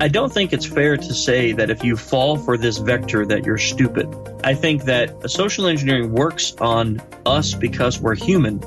I don't think it's fair to say that if you fall for this vector that you're stupid. I think that social engineering works on us because we're human.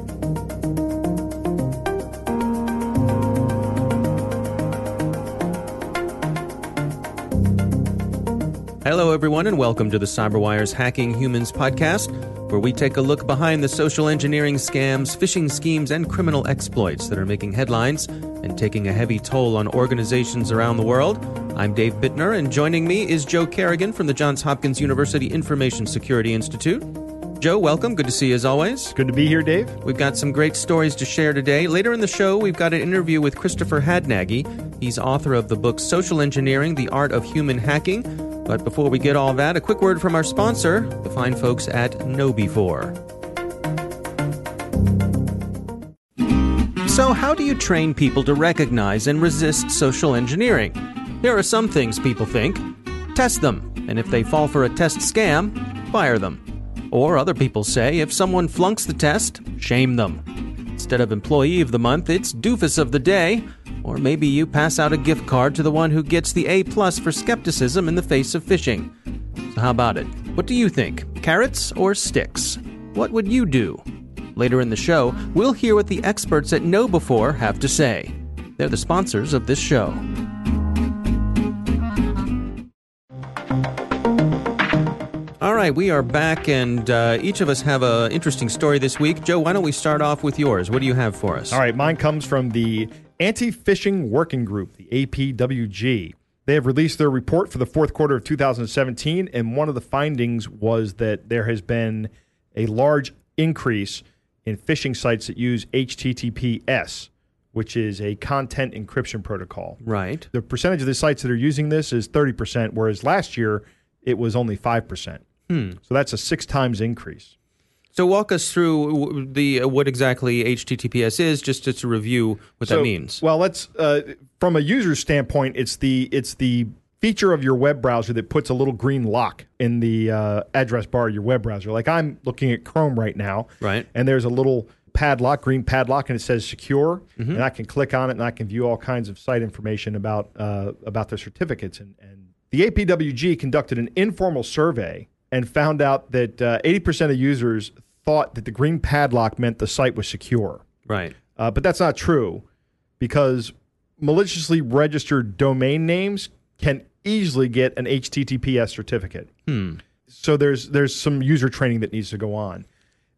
Hello, everyone, and welcome to the CyberWire's Hacking Humans podcast, where we take a look behind the social engineering scams, phishing schemes, and criminal exploits that are making headlines and taking a heavy toll on organizations around the world. I'm Dave Bittner, and joining me is Joe Carrigan from the Johns Hopkins University Information Security Institute. Joe, welcome. Good to see you as always. Good to be here, Dave. We've got some great stories to share today. Later in the show, we've got an interview with Christopher Hadnagy. He's author of the book Social Engineering The Art of Human Hacking. But before we get all that, a quick word from our sponsor, the fine folks at KnowBe4. So, how do you train people to recognize and resist social engineering? There are some things people think. Test them, and if they fall for a test scam, fire them. Or other people say if someone flunks the test, shame them. Instead of employee of the month, it's doofus of the day. Or maybe you pass out a gift card to the one who gets the A plus for skepticism in the face of phishing. So how about it? What do you think? Carrots or sticks? What would you do? Later in the show, we'll hear what the experts at KnowBe4 have to say. They're the sponsors of this show. Right, we are back, and uh, each of us have an interesting story this week. Joe, why don't we start off with yours? What do you have for us? All right, mine comes from the Anti Phishing Working Group, the APWG. They have released their report for the fourth quarter of 2017, and one of the findings was that there has been a large increase in phishing sites that use HTTPS, which is a content encryption protocol. Right. The percentage of the sites that are using this is 30%, whereas last year it was only 5%. Hmm. So that's a six times increase. So walk us through the uh, what exactly HTTPS is, just to, to review what So, that means. Well, let's uh, from a user standpoint, it's the it's the feature of your web browser that puts a little green lock in the uh, address bar of your web browser. Like I'm looking at Chrome right now, Right. And there's a little padlock, green padlock, and it says secure, Mm-hmm. and I can click on it and I can view all kinds of site information about uh, about their certificates. And, and the APWG conducted an informal survey and found out that uh, 80% of users thought that the green padlock meant the site was secure. Right. Uh, but that's not true because maliciously registered domain names can easily get an HTTPS certificate. Hmm. So there's there's some user training that needs to go on.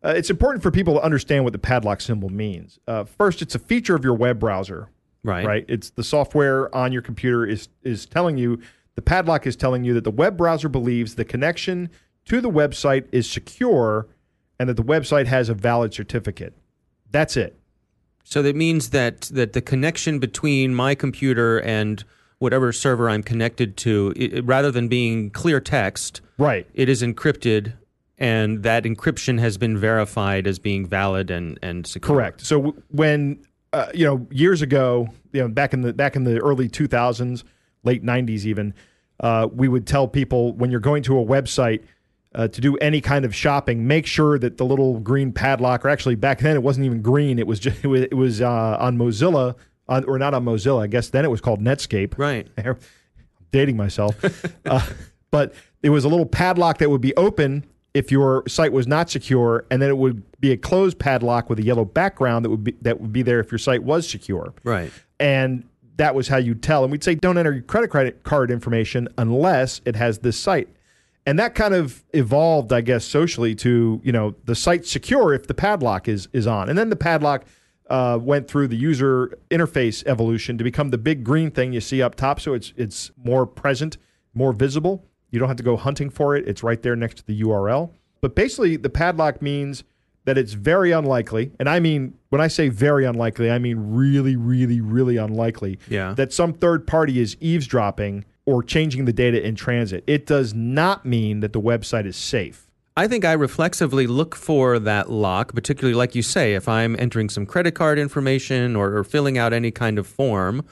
Uh, it's important for people to understand what the padlock symbol means. Uh, first, it's a feature of your web browser, Right. right? It's the software on your computer is is telling you the padlock is telling you that the web browser believes the connection to the website is secure and that the website has a valid certificate. That's it. So that means that that the connection between my computer and whatever server I'm connected to, i rather than being clear text, Right. it is encrypted, and that encryption has been verified as being valid and and secure. Correct. So w- when uh, you know years ago, you know back in the back in the early 2000s, late 90s even, uh, we would tell people when you're going to a website uh, to do any kind of shopping, make sure that the little green padlock, or actually back then it wasn't even green, it was just it was, it was uh, on Mozilla, on, or not on Mozilla. I guess then it was called Netscape. Right. dating myself. uh, but it was a little padlock that would be open if your site was not secure, and then it would be a closed padlock with a yellow background that would be that would be there if your site was secure. Right. And that was how you tell. And we'd say don't enter your credit credit card information unless it has this site. And that kind of evolved, I guess, socially to you know the site secure if the padlock is is on, and then the padlock uh, went through the user interface evolution to become the big green thing you see up top. So it's it's more present, more visible. You don't have to go hunting for it. It's right there next to the URL. But basically, the padlock means that it's very unlikely, and I mean when I say very unlikely, I mean really, really, really unlikely Yeah. that some third party is eavesdropping or changing the data in transit. It does not mean that the website is safe. I think I reflexively look for that lock, particularly like you say, if I'm entering some credit card information or, or filling out any kind of form,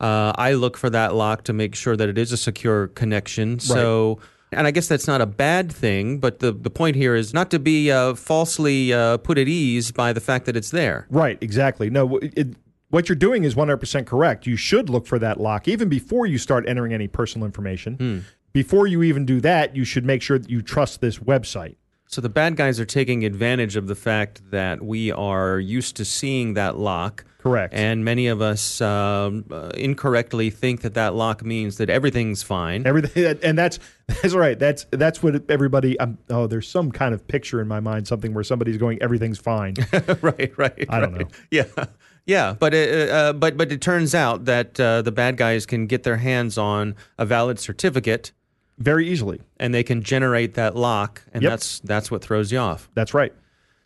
uh, I look for that lock to make sure that it is a secure connection. So, and I guess that's not a bad thing, but the, the point here is not to be uh, falsely uh, put at ease by the fact that it's there. Right, exactly. No, it, what you're doing is 100% correct. You should look for that lock even before you start entering any personal information. Before you even do that, you should make sure that you trust this website. So the bad guys are taking advantage of the fact that we are used to seeing that lock. Correct. And many of us um, uh, incorrectly think that that lock means that everything's fine. Everything, and that's that's right. That's that's what everybody. Um, oh, there's some kind of picture in my mind, something where somebody's going, everything's fine. right, right. I don't right. know. Yeah, yeah. But it, uh, but but it turns out that uh, the bad guys can get their hands on a valid certificate, Very easily. and they can generate that lock, and Yep. that's that's what throws you off. That's right.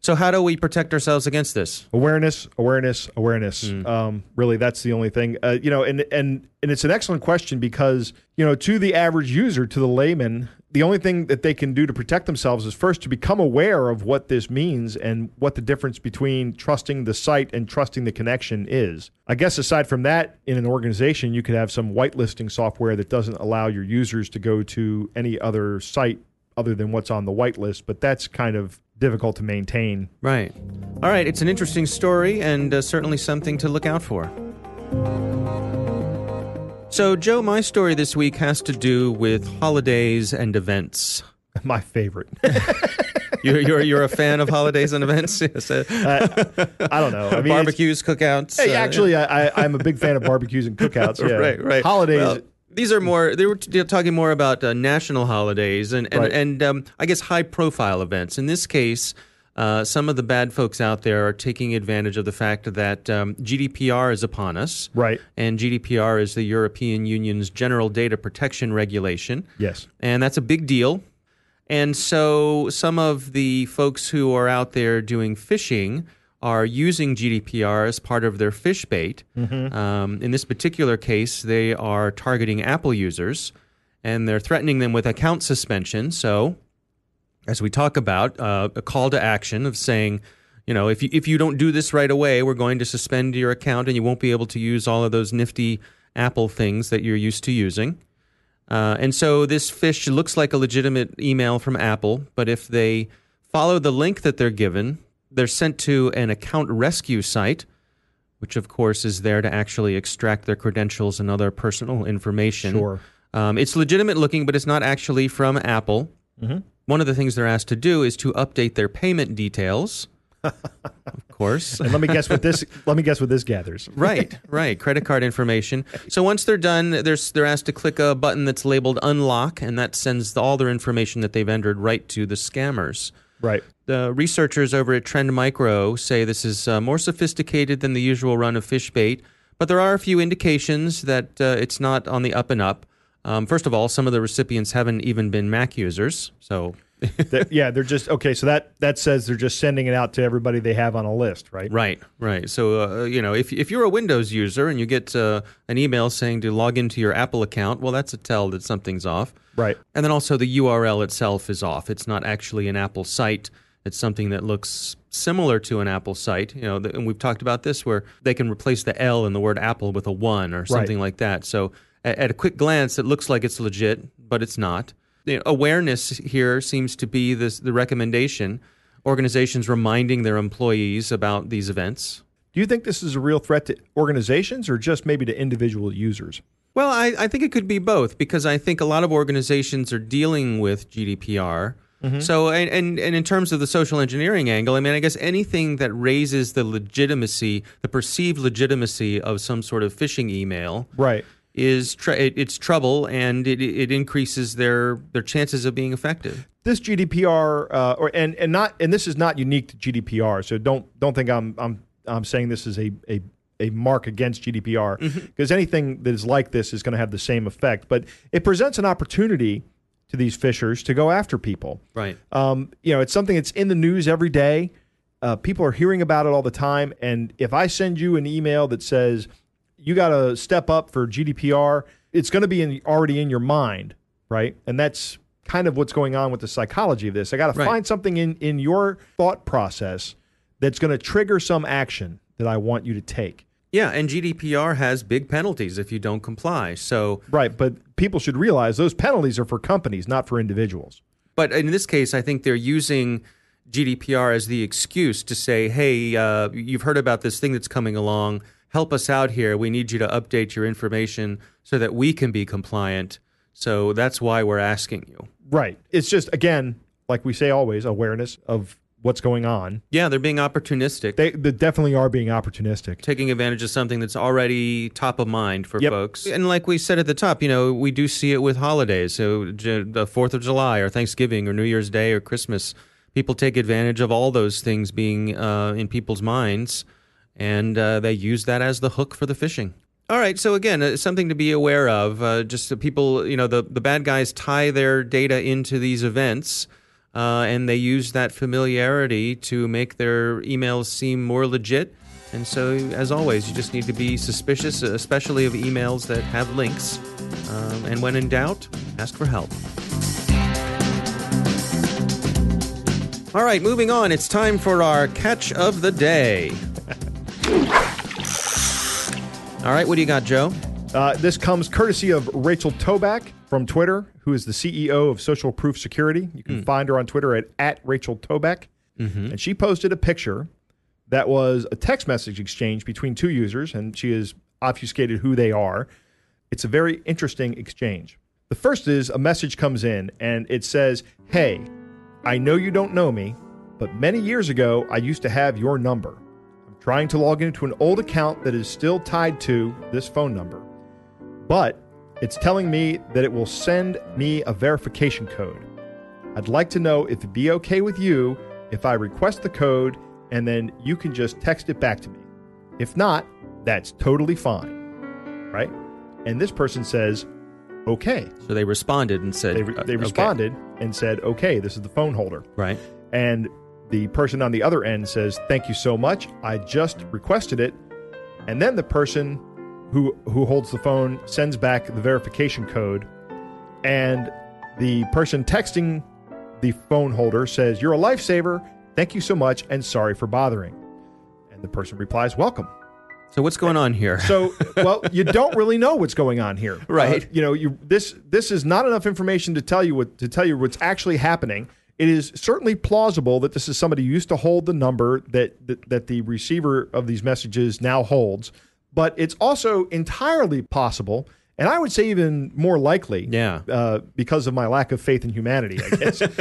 So how do we protect ourselves against this? Awareness, awareness, awareness. Um, really, that's the only thing. Uh, you know, and and and it's an excellent question because you know, to the average user, to the layman, the only thing that they can do to protect themselves is first to become aware of what this means and what the difference between trusting the site and trusting the connection is. I guess aside from that, in an organization, you could have some whitelisting software that doesn't allow your users to go to any other site other than what's on the whitelist, but that's kind of difficult to maintain Right. All right. It's an interesting story and uh, certainly something to look out for. So, Joe, my story this week has to do with holidays and events. my favorite. You're, you're, you're a fan of holidays and events? Yes. uh, I don't know. I mean, barbecues, cookouts. Hey, uh, actually, I, I, I'm a big fan of barbecues and cookouts. Yeah. right, right. Holidays. Well, these are more. They were t- talking more about uh, national holidays and and, Right. and um, I guess high profile events. In this case, uh, some of the bad folks out there are taking advantage of the fact that um, GDPR is upon us. Right. And GDPR is the European Union's General Data Protection Regulation. yes. And that's a big deal. And so some of the folks who are out there doing phishing are using GDPR as part of their fish bait. Um, in this particular case, they are targeting Apple users and they're threatening them with account suspension. So, as we talk about, uh, a call to action of saying, you know, if you, if you don't do this right away, we're going to suspend your account and you won't be able to use all of those nifty Apple things that you're used to using. Uh, and so this fish looks like a legitimate email from Apple, but if they follow the link that they're given, they're sent to an account rescue site, which of course is there to actually extract their credentials and other personal information. Sure. Um, it's legitimate looking, but it's not actually from Apple. One of the things they're asked to do is to update their payment details. of course. And let me guess what this. let me guess what this gathers. right, right. Credit card information. So once they're done, they're, they're asked to click a button that's labeled unlock, and that sends all their information that they've entered right to the scammers. Right. The researchers over at Trend Micro say this is uh, more sophisticated than the usual run of fish bait, but there are a few indications that uh, it's not on the up and up. Um, first of all, some of the recipients haven't even been Mac users, so That- yeah, they're just okay. So that that says they're just sending it out to everybody they have on a list, right? Right, right. So uh, you know, if if you're a Windows user and you get uh, an email saying to log into your Apple account, well, that's a tell that something's off. Right. And then also the URL itself is off. It's not actually an Apple site. It's something that looks similar to an Apple site. You know, the, and we've talked about this where they can replace the L in the word Apple with a one or something like that. So at, at a quick glance, it looks like it's legit, but it's not. You know, awareness here seems to be this, the recommendation. Organizations reminding their employees about these events. Do you think this is a real threat to organizations or just maybe to individual users? Well, I, I think it could be both because I think a lot of organizations are dealing with GDPR. So, and, and, and in terms of the social engineering angle, I mean, I guess anything that raises the legitimacy, the perceived legitimacy of some sort of phishing email Right. is tr- it, it's trouble and it, it increases their, their chances of being effective. This GDPR, uh, or and and not, and this is not unique to GDPR. So don't don't think I'm I'm I'm saying this is a a a mark against GDPR because anything that is like this is going to have the same effect. But it presents an opportunity to these phishers to go after people. Right. Um, you know, it's something that's in the news every day. Uh, people are hearing about it all the time. And if I send you an email that says you got to step up for GDPR, it's going to be in, already in your mind, right? And that's kind of what's going on with the psychology of this. I got to Right. find something in in your thought process that's going to trigger some action that I want you to take. Yeah, and GDPR has big penalties if you don't comply. So, Right, but people should realize those penalties are for companies, not for individuals. But in this case, I think they're using GDPR as the excuse to say, hey, uh, you've heard about this thing that's coming along. help us out here. We need you to update your information so that we can be compliant. So that's why we're asking you. Right. It's just again, like we say always, awareness of what's going on. Yeah, they're being opportunistic. They, they definitely are being opportunistic. taking advantage of something that's already top of mind for Yep. folks. And like we said at the top, you know, we do see it with holidays. So the 4th of July or Thanksgiving or New Year's Day or Christmas, people take advantage of all those things being uh, in people's minds and uh, they use that as the hook for the phishing. All right, so again, uh, something to be aware of. Uh, just so people, you know, the, the bad guys tie their data into these events, uh, and they use that familiarity to make their emails seem more legit. And so, as always, you just need to be suspicious, especially of emails that have links. Um, and when in doubt, ask for help. All right, moving on. It's time for our catch of the day. All right, what do you got, Joe? Uh, this comes courtesy of Rachel Toback from Twitter, who is the CEO of Social Proof Security. You can hmm. find her on Twitter at, at Rachel Toback. Mm-hmm. And she posted a picture that was a text message exchange between two users, and she has obfuscated who they are. It's a very interesting exchange. The first is a message comes in, and it says, Hey, I know you don't know me, but many years ago, I used to have your number. I'm trying to log into an old account that is still tied to this phone number, but it's telling me that it will send me a verification code. I'd like to know if it'd be okay with you if I request the code and then you can just text it back to me. If not, that's totally fine. Right? And this person says, okay. So they responded and said They, re- uh, they okay. responded and said, okay, this is the phone holder. Right. And the person on the other end says, "Thank you so much. I just requested it." And then the person who who holds the phone sends back the verification code, and the person texting the phone holder says, "You're a lifesaver. Thank you so much, and sorry for bothering." And the person replies, "Welcome." So what's going on here? So, well, you don't really know what's going on here, Right. Uh, you know, you this this is not enough information to tell you what to tell you what's actually happening. It is certainly plausible that this is somebody who used to hold the number that that, that the receiver of these messages now holds, but it's also entirely possible, and I would say even more likely, Yeah. uh, because of my lack of faith in humanity, I guess, uh,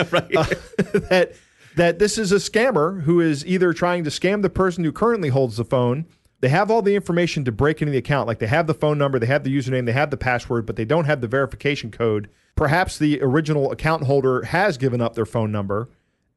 that that this is a scammer who is either trying to scam the person who currently holds the phone. They have all the information to break into the account, like they have the phone number, they have the username, they have the password, but they don't have the verification code. Perhaps the original account holder has given up their phone number,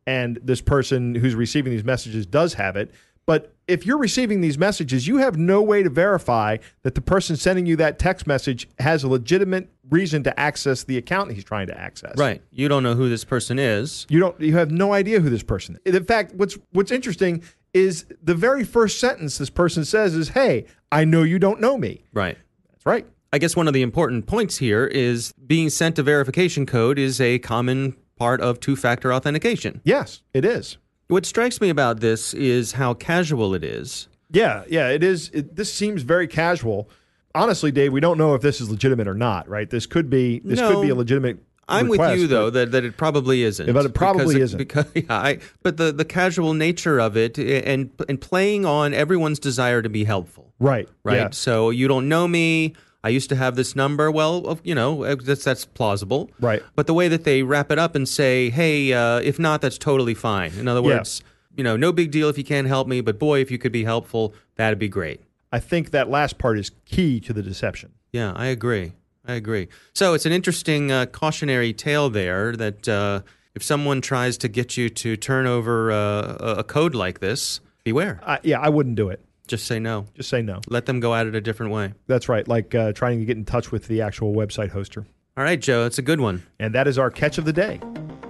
and this person who's receiving these messages does have it. But if you're receiving these messages, you have no way to verify that the person sending you that text message has a legitimate reason to access the account he's trying to access. right. You don't know who this person is. You don't you have no idea who this person is. In fact, what's what's interesting is the very first sentence this person says is, "Hey, I know you don't know me." Right. That's right. I guess one of the important points here is being sent a verification code is a common part of two factor authentication. Yes, it is. What strikes me about this is how casual it is. Yeah, yeah, it is. It, this seems very casual. Honestly, Dave, we don't know if this is legitimate or not. Right? This could be. This No. could be a legitimate. I'm request, with you though that, that it probably isn't. But it probably isn't. Because yeah, I, but the the casual nature of it eh, and and playing on everyone's desire to be helpful. Right. Right. Yeah. So you don't know me. I used to have this number. Well, you know, uh, that's that's plausible. Right. But the way that they wrap it up and say, "Hey, uh, if not, that's totally fine." In other Yeah. words, you know, no big deal if you can't help me, but boy, if you could be helpful, that'd be great. I think that last part is key to the deception. Yeah, I agree. I agree. So it's an interesting uh, cautionary tale there that uh, if someone tries to get you to turn over uh, a a code like this, beware. Yeah, I wouldn't do it. Just say no. Just say no. Let them go at it a different way. That's right. Like uh, trying to get in touch with the actual website hoster. All right, Joe, it's a good one. And that is our catch of the day.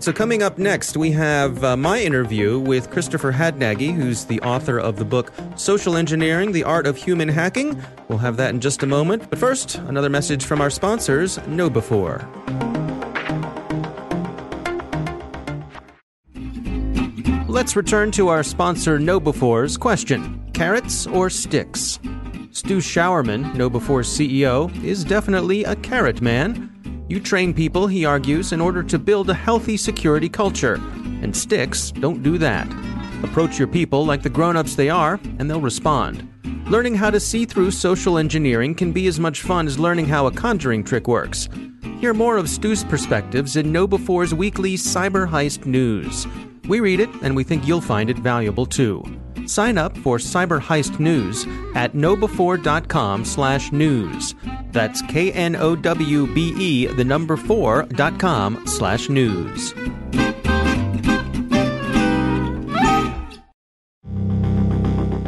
So, coming up next, we have uh, my interview with Christopher Hadnagy, who's the author of the book Social Engineering The Art of Human Hacking. We'll have that in just a moment. But first, another message from our sponsors KnowBe4. Let's return to our sponsor KnowBe4's question Carrots or sticks? Stu Sjouwerman, Know Before's CEO, is definitely a carrot man. You train people, he argues, in order to build a healthy security culture, and sticks don't do that. Approach your people like the grown ups they are, and they'll respond. Learning how to see through social engineering can be as much fun as learning how a conjuring trick works. Hear more of Stu's perspectives in KnowBe4's weekly Cyber Heist News. We read it, and we think you'll find it valuable too. Sign up for Cyber Heist News at knowbe4.com slash news. That's K-N-O-W-B-E, the number four, dot com slash news.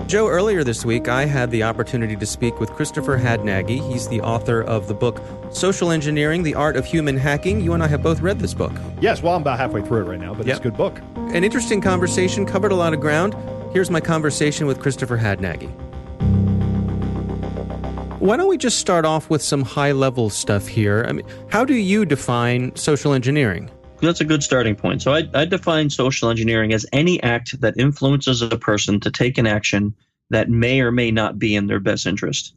Joe, earlier this week, I had the opportunity to speak with Christopher Hadnagy. He's the author of the book Social Engineering The Art of Human Hacking. You and I have both read this book. Yes, well, I'm about halfway through it right now, but Yep. it's a good book. An interesting conversation, covered a lot of ground. Here's my conversation with Christopher Hadnagy. Why don't we just start off with some high level stuff here? I mean, how do you define social engineering? That's a good starting point. So I, I define social engineering as any act that influences a person to take an action that may or may not be in their best interest.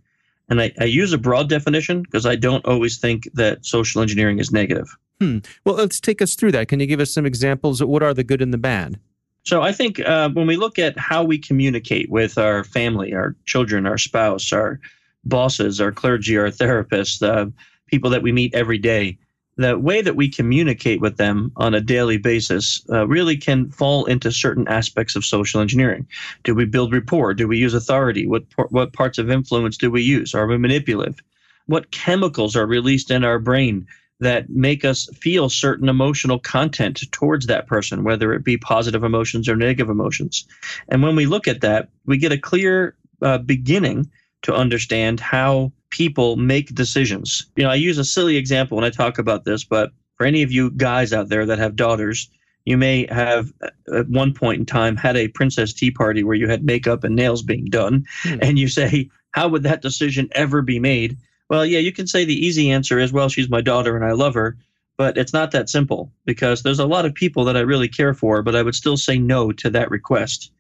And I, I use a broad definition because I don't always think that social engineering is negative. Hmm. Well, let's take us through that. Can you give us some examples? What are the good and the bad? So I think uh, when we look at how we communicate with our family, our children, our spouse, our bosses, our clergy, our therapists, uh, people that we meet every day, the way that we communicate with them on a daily basis uh, really can fall into certain aspects of social engineering. Do we build rapport? Do we use authority? What what parts of influence do we use? Are we manipulative? What chemicals are released in our brain that make us feel certain emotional content towards that person, whether it be positive emotions or negative emotions. And when we look at that, we get a clear uh, beginning to understand how people make decisions. You know, I use a silly example when I talk about this, but for any of you guys out there that have daughters, you may have uh, at one point in time had a princess tea party where you had makeup and nails being done, Hmm. and you say, how would that decision ever be made? Well, yeah, you can say the easy answer is, well, she's my daughter and I love her. But it's not that simple because there's a lot of people that I really care for, but I would still say no to that request.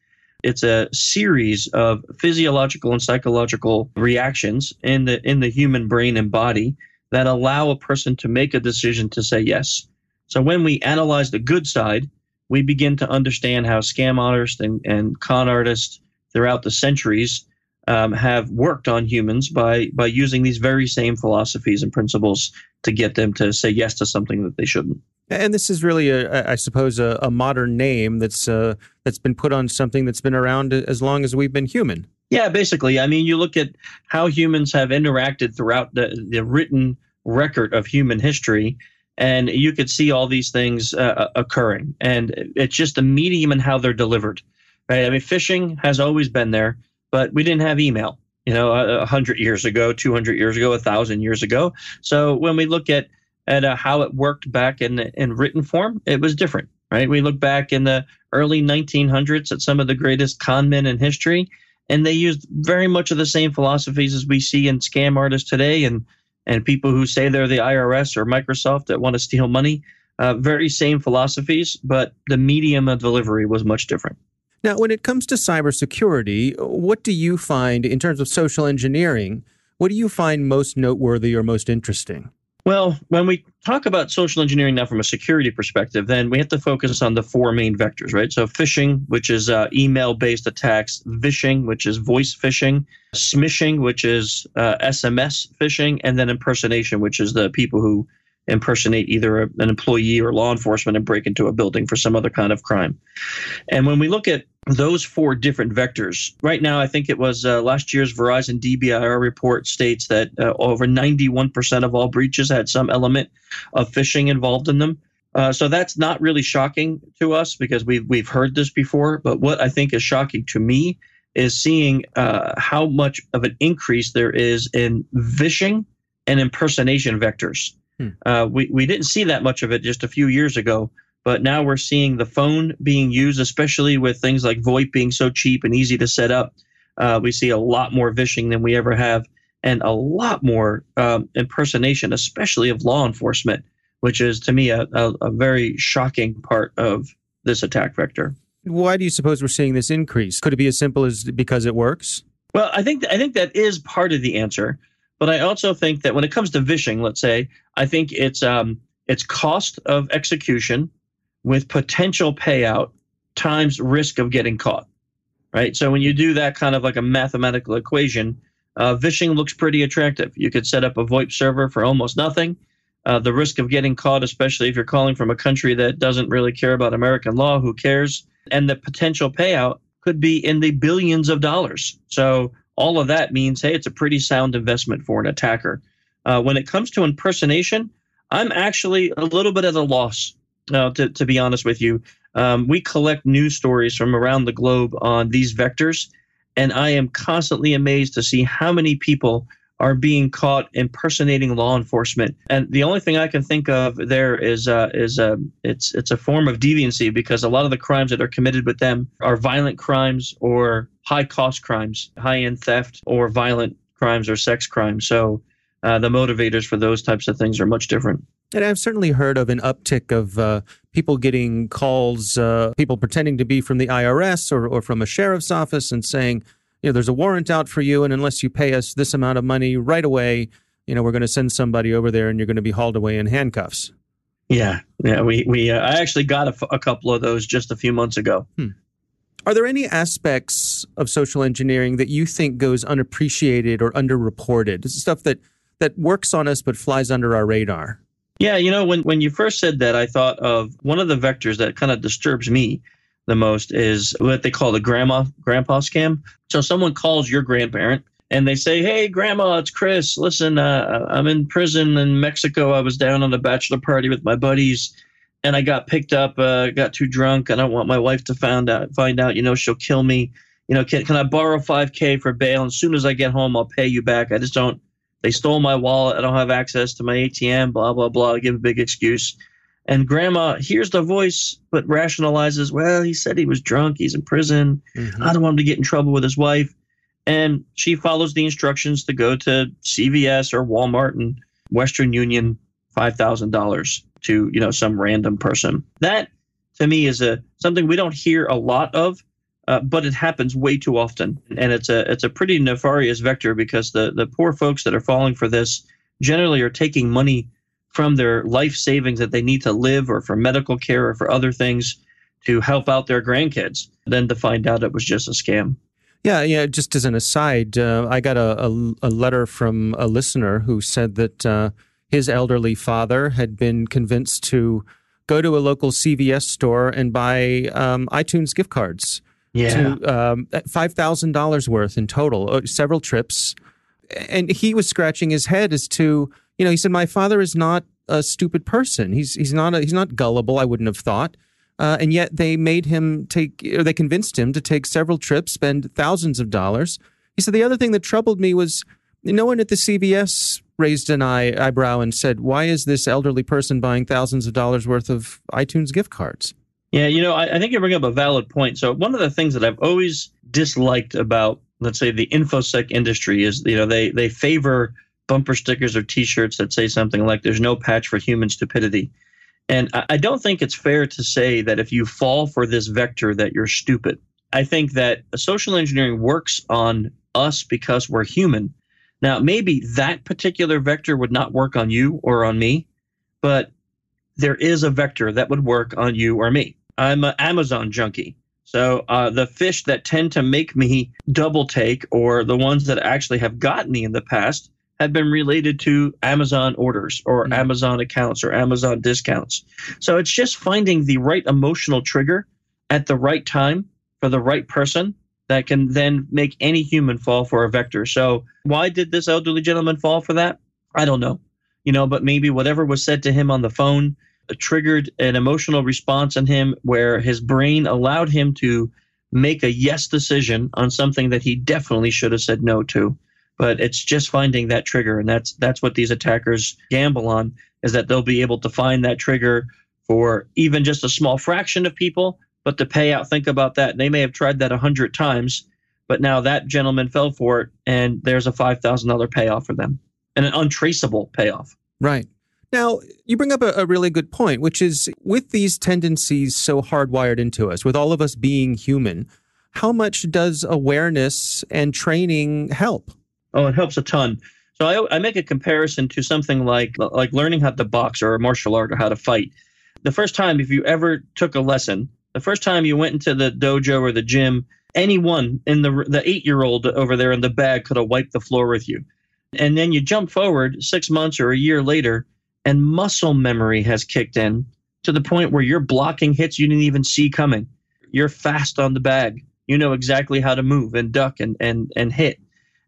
It's a series of physiological and psychological reactions in the in the human brain and body that allow a person to make a decision to say yes. So when we analyze the good side, we begin to understand how scam artists and, and con artists throughout the centuries um, have worked on humans by by using these very same philosophies and principles to get them to say yes to something that they shouldn't. And this is really, a, I suppose, a, a modern name that's uh, that's been put on something that's been around as long as we've been human. Yeah, basically. I mean, you look at how humans have interacted throughout the, the written record of human history, and you could see all these things uh, occurring. And it's just the medium and how they're delivered. Right? I mean, phishing has always been there, but we didn't have email. You know, a hundred years ago, two hundred years ago, a thousand years ago. So when we look at at uh, how it worked back in in written form, it was different. Right? We look back in the early 1900s at some of the greatest con men in history and they used very much of the same philosophies as we see in scam artists today and and people who say they're the IRS or Microsoft that want to steal money. Uh, very same philosophies, but the medium of delivery was much different. Now, when it comes to cybersecurity, what do you find in terms of social engineering? What do you find most noteworthy or most interesting? Well, when we talk about social engineering now from a security perspective, then we have to focus on the four main vectors, right? So phishing, which is uh, email-based attacks, vishing, which is voice phishing, smishing, which is uh, SMS phishing, and then impersonation, which is the people who impersonate either an employee or law enforcement and break into a building for some other kind of crime. And when we look at those four different vectors, right now, I think it was uh, last year's Verizon DBIR report states that uh, over 91% of all breaches had some element of phishing involved in them. Uh, so that's not really shocking to us because we've we've heard this before. But what I think is shocking to me is seeing uh, how much of an increase there is in phishing and impersonation vectors. Hmm. Uh, we we didn't see that much of it just a few years ago, but now we're seeing the phone being used, especially with things like VoIP being so cheap and easy to set up. Uh, we see a lot more vishing than we ever have, and a lot more um, impersonation, especially of law enforcement, which is to me a, a, a very shocking part of this attack vector. Why do you suppose we're seeing this increase? Could it be as simple as because it works? Well, I think I think that is part of the answer, but I also think that when it comes to vishing, let's say, I think it's um, it's cost of execution with potential payout times risk of getting caught. right? So when you do that kind of like a mathematical equation, uh, vishing looks pretty attractive. You could set up a VoIP server for almost nothing. Uh, the risk of getting caught, especially if you're calling from a country that doesn't really care about American law, who cares? And the potential payout could be in the billions of dollars. So all of that means, hey, it's a pretty sound investment for an attacker. Uh, when it comes to impersonation, I'm actually a little bit at a loss, uh, to, to be honest with you. Um, we collect news stories from around the globe on these vectors, and I am constantly amazed to see how many people are being caught impersonating law enforcement. And the only thing I can think of there is uh, is uh, it's it's a form of deviancy because a lot of the crimes that are committed with them are violent crimes or high cost crimes, high end theft or violent crimes or sex crimes. So uh, the motivators for those types of things are much different. And I've certainly heard of an uptick of uh, people getting calls, uh, people pretending to be from the IRS or, or from a sheriff's office and saying, you know, there's a warrant out for you, and unless you pay us this amount of money right away, you know, we're going to send somebody over there, and you're going to be hauled away in handcuffs. Yeah, yeah. We we uh, I actually got a, f- a couple of those just a few months ago. Hmm. Are there any aspects of social engineering that you think goes unappreciated or underreported? This is stuff that that works on us but flies under our radar. Yeah, you know, when, when you first said that, I thought of one of the vectors that kind of disturbs me the most is what they call the grandma grandpa scam. So someone calls your grandparent and they say, "Hey, grandma, it's Chris. Listen, uh, I'm in prison in Mexico. I was down on a bachelor party with my buddies, and I got picked up. Uh, got too drunk, I don't want my wife to find out. Find out, you know, she'll kill me. You know, can, can I borrow 5K for bail? And as soon as I get home, I'll pay you back. I just don't they stole my wallet. I don't have access to my ATM, blah, blah, blah. I give a big excuse. And grandma hears the voice, but rationalizes, well, he said he was drunk. He's in prison. Mm-hmm. I don't want him to get in trouble with his wife. And she follows the instructions to go to CVS or Walmart and Western Union, $5,000 to, you know, some random person. That to me is a something we don't hear a lot of uh, but it happens way too often, and it's a it's a pretty nefarious vector because the the poor folks that are falling for this generally are taking money from their life savings that they need to live or for medical care or for other things to help out their grandkids. Then to find out it was just a scam. Yeah, yeah. Just as an aside, uh, I got a, a, a, letter from a listener who said that uh, his elderly father had been convinced to go to a local CVS store and buy um, iTunes gift cards yeah. to um, $5,000 worth in total, uh, several trips. And he was scratching his head as to, you know, he said, my father is not a stupid person. He's, he's, not, a, he's not gullible, I wouldn't have thought. Uh, and yet they made him take, or they convinced him to take several trips, spend thousands of dollars. He said, the other thing that troubled me was no one at the CVS raised an eye, eyebrow and said, why is this elderly person buying thousands of dollars worth of iTunes gift cards? Yeah, you know, I, I, think you bring up a valid point. So one of the things that I've always disliked about, let's say, the infosec industry is, you know, they they favor bumper stickers or T-shirts that say something like "There's no patch for human stupidity," and I, I don't think it's fair to say that if you fall for this vector that you're stupid. I think that social engineering works on us because we're human. Now, maybe that particular vector would not work on you or on me, but there is a vector that would work on you or me. I'm an Amazon junkie. So uh, the fish that tend to make me double take, or the ones that actually have gotten me in the past, have been related to Amazon orders or mm Amazon accounts or Amazon discounts. So it's just finding the right emotional trigger at the right time for the right person that can then make any human fall for a vector. So why did this elderly gentleman fall for that? I don't know. You know, but maybe whatever was said to him on the phone triggered an emotional response in him where his brain allowed him to make a yes decision on something that he definitely should have said no to. But it's just finding that trigger and that's that's what these attackers gamble on is that they'll be able to find that trigger for even just a small fraction of people but the payout think about that they may have tried that a hundred times but now that gentleman fell for it and there's a $5000 payoff for them and an untraceable payoff. Right now, you bring up a, a, really good point, which is with these tendencies so hardwired into us, with all of us being human, how much does awareness and training help? Oh, it helps a ton. So I, I make a comparison to something like like learning how to box or a martial art or how to fight. The first time, if you ever took a lesson, the first time you went into the dojo or the gym anyone in the the eight year old over there in the bag could have wiped the floor with you. And then you jump forward six months or a year later, and muscle memory has kicked in to the point where you're blocking hits you didn't even see coming. You're fast on the bag. You know exactly how to move and duck and and and hit.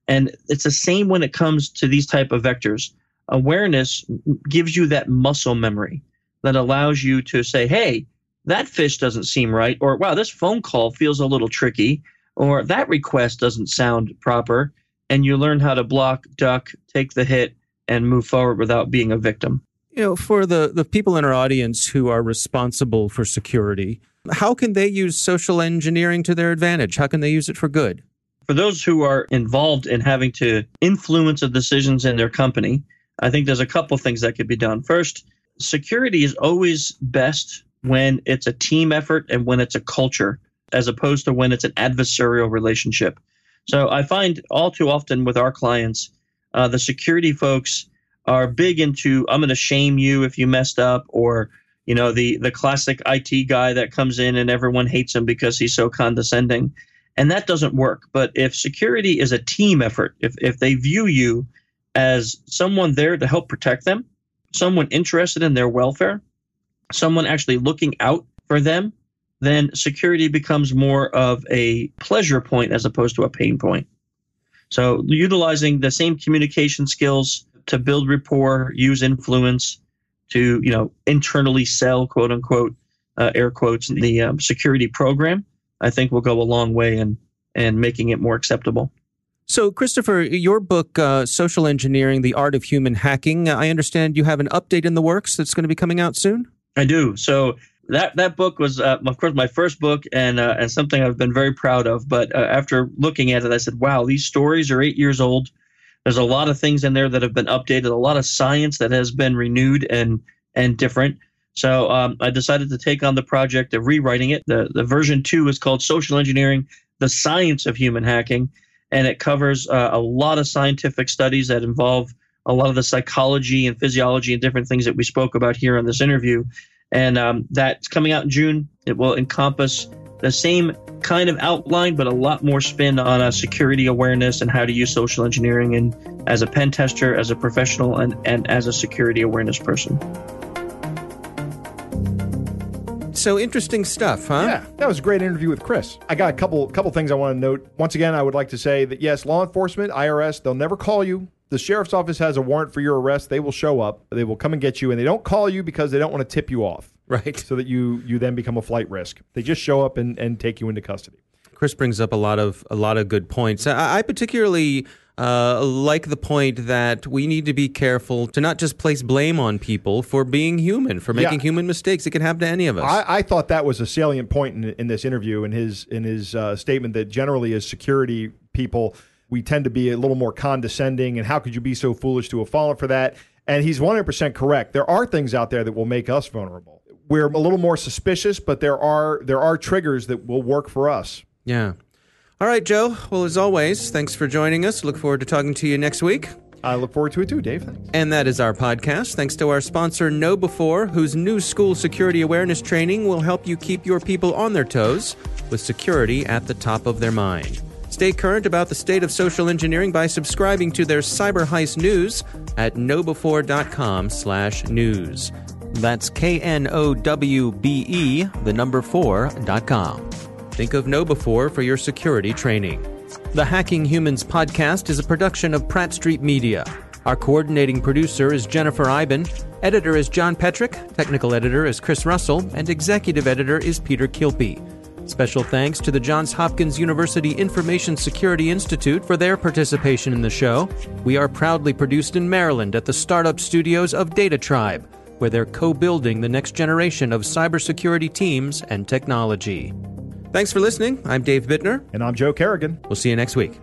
And it's the same when it comes to these type of vectors. Awareness gives you that muscle memory that allows you to say, "Hey, that fish doesn't seem right," or "Wow, this phone call feels a little tricky," or "That request doesn't sound proper." And you learn how to block, duck, take the hit, and move forward without being a victim. You know, for the, the people in our audience who are responsible for security, how can they use social engineering to their advantage? How can they use it for good? For those who are involved in having to influence the decisions in their company, I think there's a couple things that could be done. First, security is always best when it's a team effort and when it's a culture, as opposed to when it's an adversarial relationship. So I find all too often with our clients, uh, the security folks are big into I'm going to shame you if you messed up, or you know the the classic IT guy that comes in and everyone hates him because he's so condescending, and that doesn't work. But if security is a team effort, if if they view you as someone there to help protect them, someone interested in their welfare, someone actually looking out for them, then security becomes more of a pleasure point as opposed to a pain point. So utilizing the same communication skills to build rapport, use influence to, you know, internally sell, quote unquote, uh, air quotes, the um, security program, I think will go a long way in, in making it more acceptable. So, Christopher, your book, uh, Social Engineering The Art of Human Hacking, I understand you have an update in the works that's going to be coming out soon? I do. So, that that book was, uh, of course, my first book and uh, and something I've been very proud of. But uh, after looking at it, I said, "Wow, these stories are eight years old. There's a lot of things in there that have been updated, a lot of science that has been renewed and and different." So um, I decided to take on the project of rewriting it. The the version two is called Social Engineering: The Science of Human Hacking, and it covers uh, a lot of scientific studies that involve a lot of the psychology and physiology and different things that we spoke about here on this interview and um, that's coming out in June. It will encompass the same kind of outline, but a lot more spin on uh, security awareness and how to use social engineering and as a pen tester, as a professional, and, and as a security awareness person. So interesting stuff, huh? Yeah, that was a great interview with Chris. I got a couple couple things I want to note. Once again, I would like to say that yes, law enforcement, IRS, they'll never call you the sheriff's office has a warrant for your arrest, they will show up. They will come and get you, and they don't call you because they don't want to tip you off. Right. So that you you then become a flight risk. They just show up and, and take you into custody. Chris brings up a lot of a lot of good points. I, I particularly uh, like the point that we need to be careful to not just place blame on people for being human, for making yeah. human mistakes. It can happen to any of us. I, I, thought that was a salient point in, in this interview in his in his uh, statement that generally as security people we tend to be a little more condescending and how could you be so foolish to have fallen for that? And he's 100% correct. There are things out there that will make us vulnerable. We're a little more suspicious, but there are there are triggers that will work for us. Yeah. All right, Joe. Well, as always, thanks for joining us. Look forward to talking to you next week. I look forward to it too, Dave. Thanks. And that is our podcast. Thanks to our sponsor, KnowBe4, whose new school security awareness training will help you keep your people on their toes with security at the top of their mind. Stay current about the state of social engineering by subscribing to their Cyber Heist news at knowbe4.com slash news. That's K-N-O-W-B-E, the number 4.com. Think of KnowBe4 for your security training. The Hacking Humans podcast is a production of Pratt Street Media. Our coordinating producer is Jennifer Eiben. Editor is John Petrick. Technical editor is Chris Russell. And executive editor is Peter Kilpe. Special thanks to the Johns Hopkins University Information Security Institute for their participation in the show. We are proudly produced in Maryland at the startup studios of Data Tribe, where they're co building the next generation of cybersecurity teams and technology. Thanks for listening. I'm Dave Bittner. And I'm Joe Carrigan. We'll see you next week.